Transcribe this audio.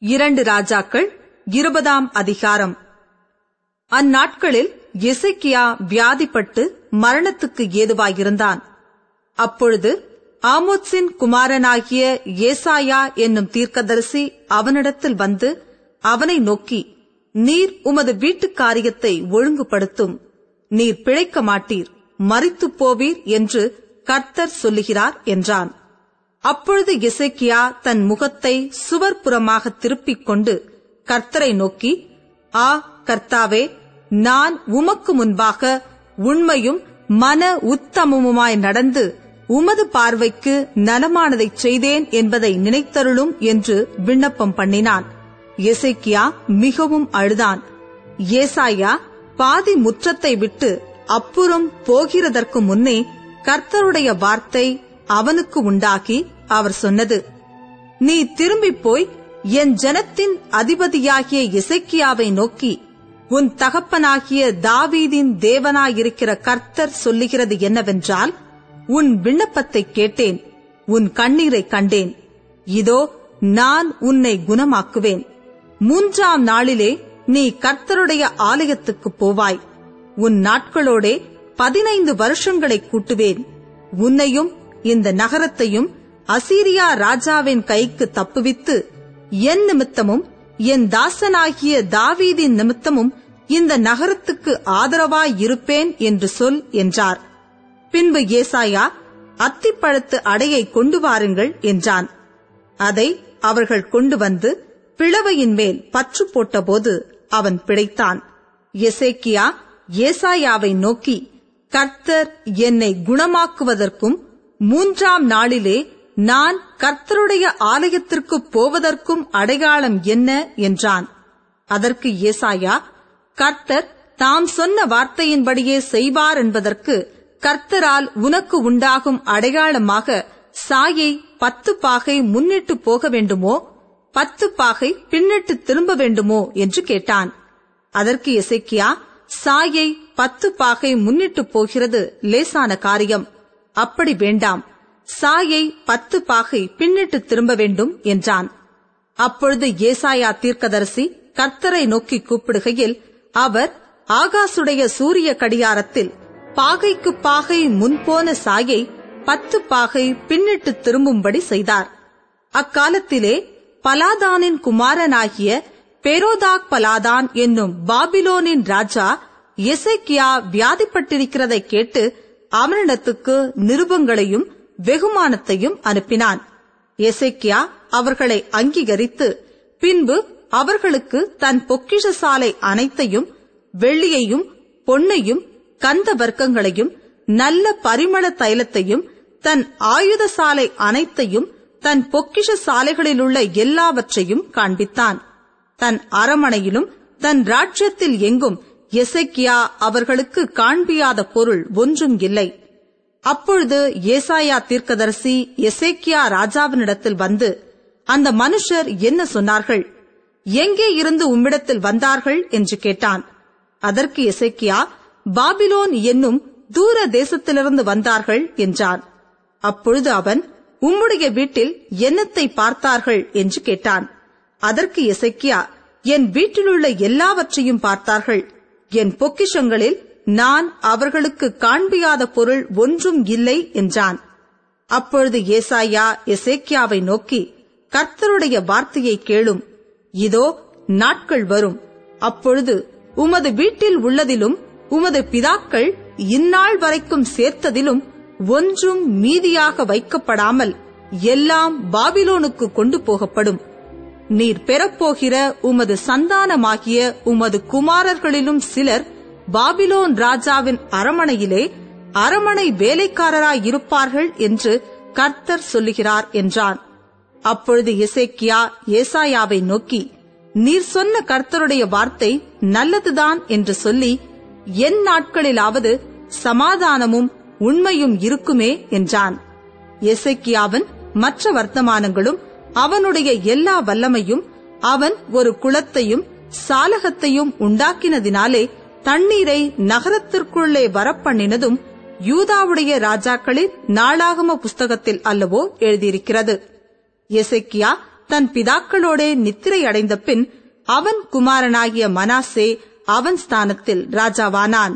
இரண்டு ராஜாக்கள் இருபதாம் அதிகாரம். அந்நாட்களில் எசைக்கியா வியாதிப்பட்டு மரணத்துக்கு ஏதுவாயிருந்தான். அப்பொழுது ஆமோத்சின் குமாரனாகிய ஏசாயா என்னும் தீர்க்கதரிசி அவனிடத்தில் வந்து அவனை நோக்கி நீர் உமது வீட்டுக் காரியத்தை ஒழுங்குபடுத்தும். நீர் பிழைக்க மாட்டீர். மறித்துப் போவீர் என்று கர்த்தர் சொல்லுகிறார் என்றான். அப்பொழுது எசேக்கியா தன் முகத்தை சுவர்புறமாக திருப்பிக் கொண்டு கர்த்தரை நோக்கி ஆ கர்த்தாவே நான் உமக்கு முன்பாக உண்மையும் மன உத்தமமுமாய் நடந்து உமது பார்வைக்கு நலமானதைச் செய்தேன் என்பதை நினைத்தருளும் என்று விண்ணப்பம் பண்ணினான். எசைக்கியா மிகவும் அழுதான். ஏசாயா பாதி முற்றத்தை விட்டு அப்புறம் போகிறதற்கு முன்னே கர்த்தருடைய வார்த்தை அவனுக்கு உண்டாகி அவர் சொன்னது நீ திரும்பிப் போய் என் ஜனத்தின் அதிபதியாகிய இசைக்கியாவை நோக்கி உன் தகப்பனாகிய தாவீதின் தேவனாயிருக்கிற கர்த்தர் சொல்லுகிறது என்னவென்றால் உன் விண்ணப்பத்தை கேட்டேன் உன் கண்ணீரை கண்டேன். இதோ நான் உன்னை குணமாக்குவேன். மூன்றாம் நாளிலே நீ கர்த்தருடைய ஆலயத்துக்குப் போவாய். உன் நாட்களோடே பதினைந்து வருஷங்களை கூட்டுவேன். உன்னையும் இந்த நகரத்தையும் அசீரியா ராஜாவின் கைக்கு தப்புவித்து என் நிமித்தமும் என் தாசனாகிய தாவீதின் நிமித்தமும் இந்த நகரத்துக்கு ஆதரவாய் இருப்பேன் என்று சொல் என்றார். பின்பு ஏசாயா அத்திப்பழத்து அடையை கொண்டு வாருங்கள் என்றான். அதை அவர்கள் கொண்டு வந்து பிளவையின் மேல் பற்று போட்டபோது அவன் பிழைத்தான். எசேக்கியா ஏசாயாவை நோக்கி கர்த்தர் என்னை குணமாக்குவதற்கும் மூன்றாம் நாளிலே நான் கர்த்தருடைய ஆலயத்திற்கு போவதற்கும் அடையாளம் என்ன? என்றான். அதற்கு ஏசாயா கர்த்தர் தாம் சொன்ன வார்த்தையின்படியே செய்வார் என்பதற்கு கர்த்தரால் உனக்கு உண்டாகும் அடையாளமாக சாயை பத்து பாகை முன்னிட்டு போக வேண்டுமோ? பத்து பாகை பின்னிட்டு திரும்ப வேண்டுமோ? என்று கேட்டான். அதற்கு எசைக்கியா சாயை பத்து பாகை முன்னிட்டு போகிறது லேசான காரியம். அப்படி வேண்டாம். சாயை பத்து பாகை பின்னிட்டு திரும்ப வேண்டும் என்றான். அப்பொழுது ஏசாயா தீர்க்கதரிசி கர்த்தரை நோக்கி கூப்பிடுகையில் அவர் ஆகாசுடைய சூரிய கடியாரத்தில் பாகைக்கு பாகை முன்போன சாயை பத்து பாகை பின்னிட்டு திரும்பும்படி செய்தார். அக்காலத்திலே பலாதானின் குமாரனாகிய பெரோதாக் பலாதான் என்னும் பாபிலோனின் ராஜா எசைக்கியா வியாதிப்பட்டிருக்கிறதை கேட்டு அவனிடத்துக்கு நிருபங்களையும் வெகுமானத்தையும் அனுப்பினான். எசைக்கியா அவர்களை அங்கீகரித்து பின்பு அவர்களுக்கு தன் பொக்கிஷ சாலை அனைத்தையும் வெள்ளியையும் பொன்னையும் கந்த வர்க்கங்களையும் நல்ல பரிமள தைலத்தையும் தன் ஆயுத சாலை அனைத்தையும் தன் பொக்கிஷ சாலைகளிலுள்ள எல்லாவற்றையும் காண்பித்தான். தன் அரமனையிலும் தன் ராஜ்யத்தில் எங்கும் எசைக்கியா அவர்களுக்கு காண்பியாத பொருள் ஒன்றும் இல்லை. அப்பொழுது ஏசாயா தீர்க்கதரிசி எசேக்கியா ராஜாவினிடத்தில் வந்து அந்த மனுஷர் என்ன சொன்னார்கள்? எங்கே இருந்து உம்மிடத்தில் வந்தார்கள்? என்று கேட்டான். அதற்கு எசேக்கியா பாபிலோன் என்னும் தூர தேசத்திலிருந்து வந்தார்கள்? என்றான். அப்பொழுது அவன் உம்முடைய வீட்டில் என்னத்தை பார்த்தார்கள்? என்று கேட்டான். அதற்கு எசைக்கியா என் வீட்டிலுள்ள எல்லாவற்றையும் பார்த்தார்கள். என் பொக்கிஷங்களில் நான் அவர்களுக்கு காண்பியாத பொருள் ஒன்றும் இல்லை என்றான். அப்பொழுது ஏசாயா எசேக்கியாவை நோக்கி கர்த்தருடைய வார்த்தையை கேளும். இதோ நாட்கள் வரும். அப்பொழுது உமது வீட்டில் உள்ளதிலும் உமது பிதாக்கள் இந்நாள் வரைக்கும் சேர்த்ததிலும் ஒன்றும் மீதியாக வைக்கப்படாமல் எல்லாம் பாபிலோனுக்கு கொண்டு போகப்படும். நீர் பெறப்போகிற உமது சந்தானமாகிய உமது குமாரர்களிலும் சிலர் பாபிலோன் ராஜாவின் அரமனையிலே அரமனை வேலைக்காரராயிருப்பார்கள் என்று கர்த்தர் சொல்லுகிறார் என்றான். அப்பொழுது இசைக்கியா ஏசாயாவை நோக்கி நீர் சொன்ன கர்த்தருடைய வார்த்தை நல்லதுதான் என்று சொல்லி என் நாட்களிலாவது சமாதானமும் உண்மையும் இருக்குமே என்றான். எசைக்கியாவின் மற்ற வர்த்தமானங்களும் அவனுடைய எல்லா வல்லமையும் அவன் ஒரு குளத்தையும் சாலகத்தையும் உண்டாக்கினதினாலே தண்ணீரை நகரத்திற்குள்ளே வரப்பண்ணினதும் யூதாவுடைய ராஜாக்களின் நாளாகம புஸ்தகத்தில் அல்லவோ எழுதியிருக்கிறது. எசக்கியா தன் பிதாக்களோடே நித்திரை அடைந்த பின் அவன் குமாரனாகிய மனாசே அவன் ஸ்தானத்தில் ராஜாவானான்.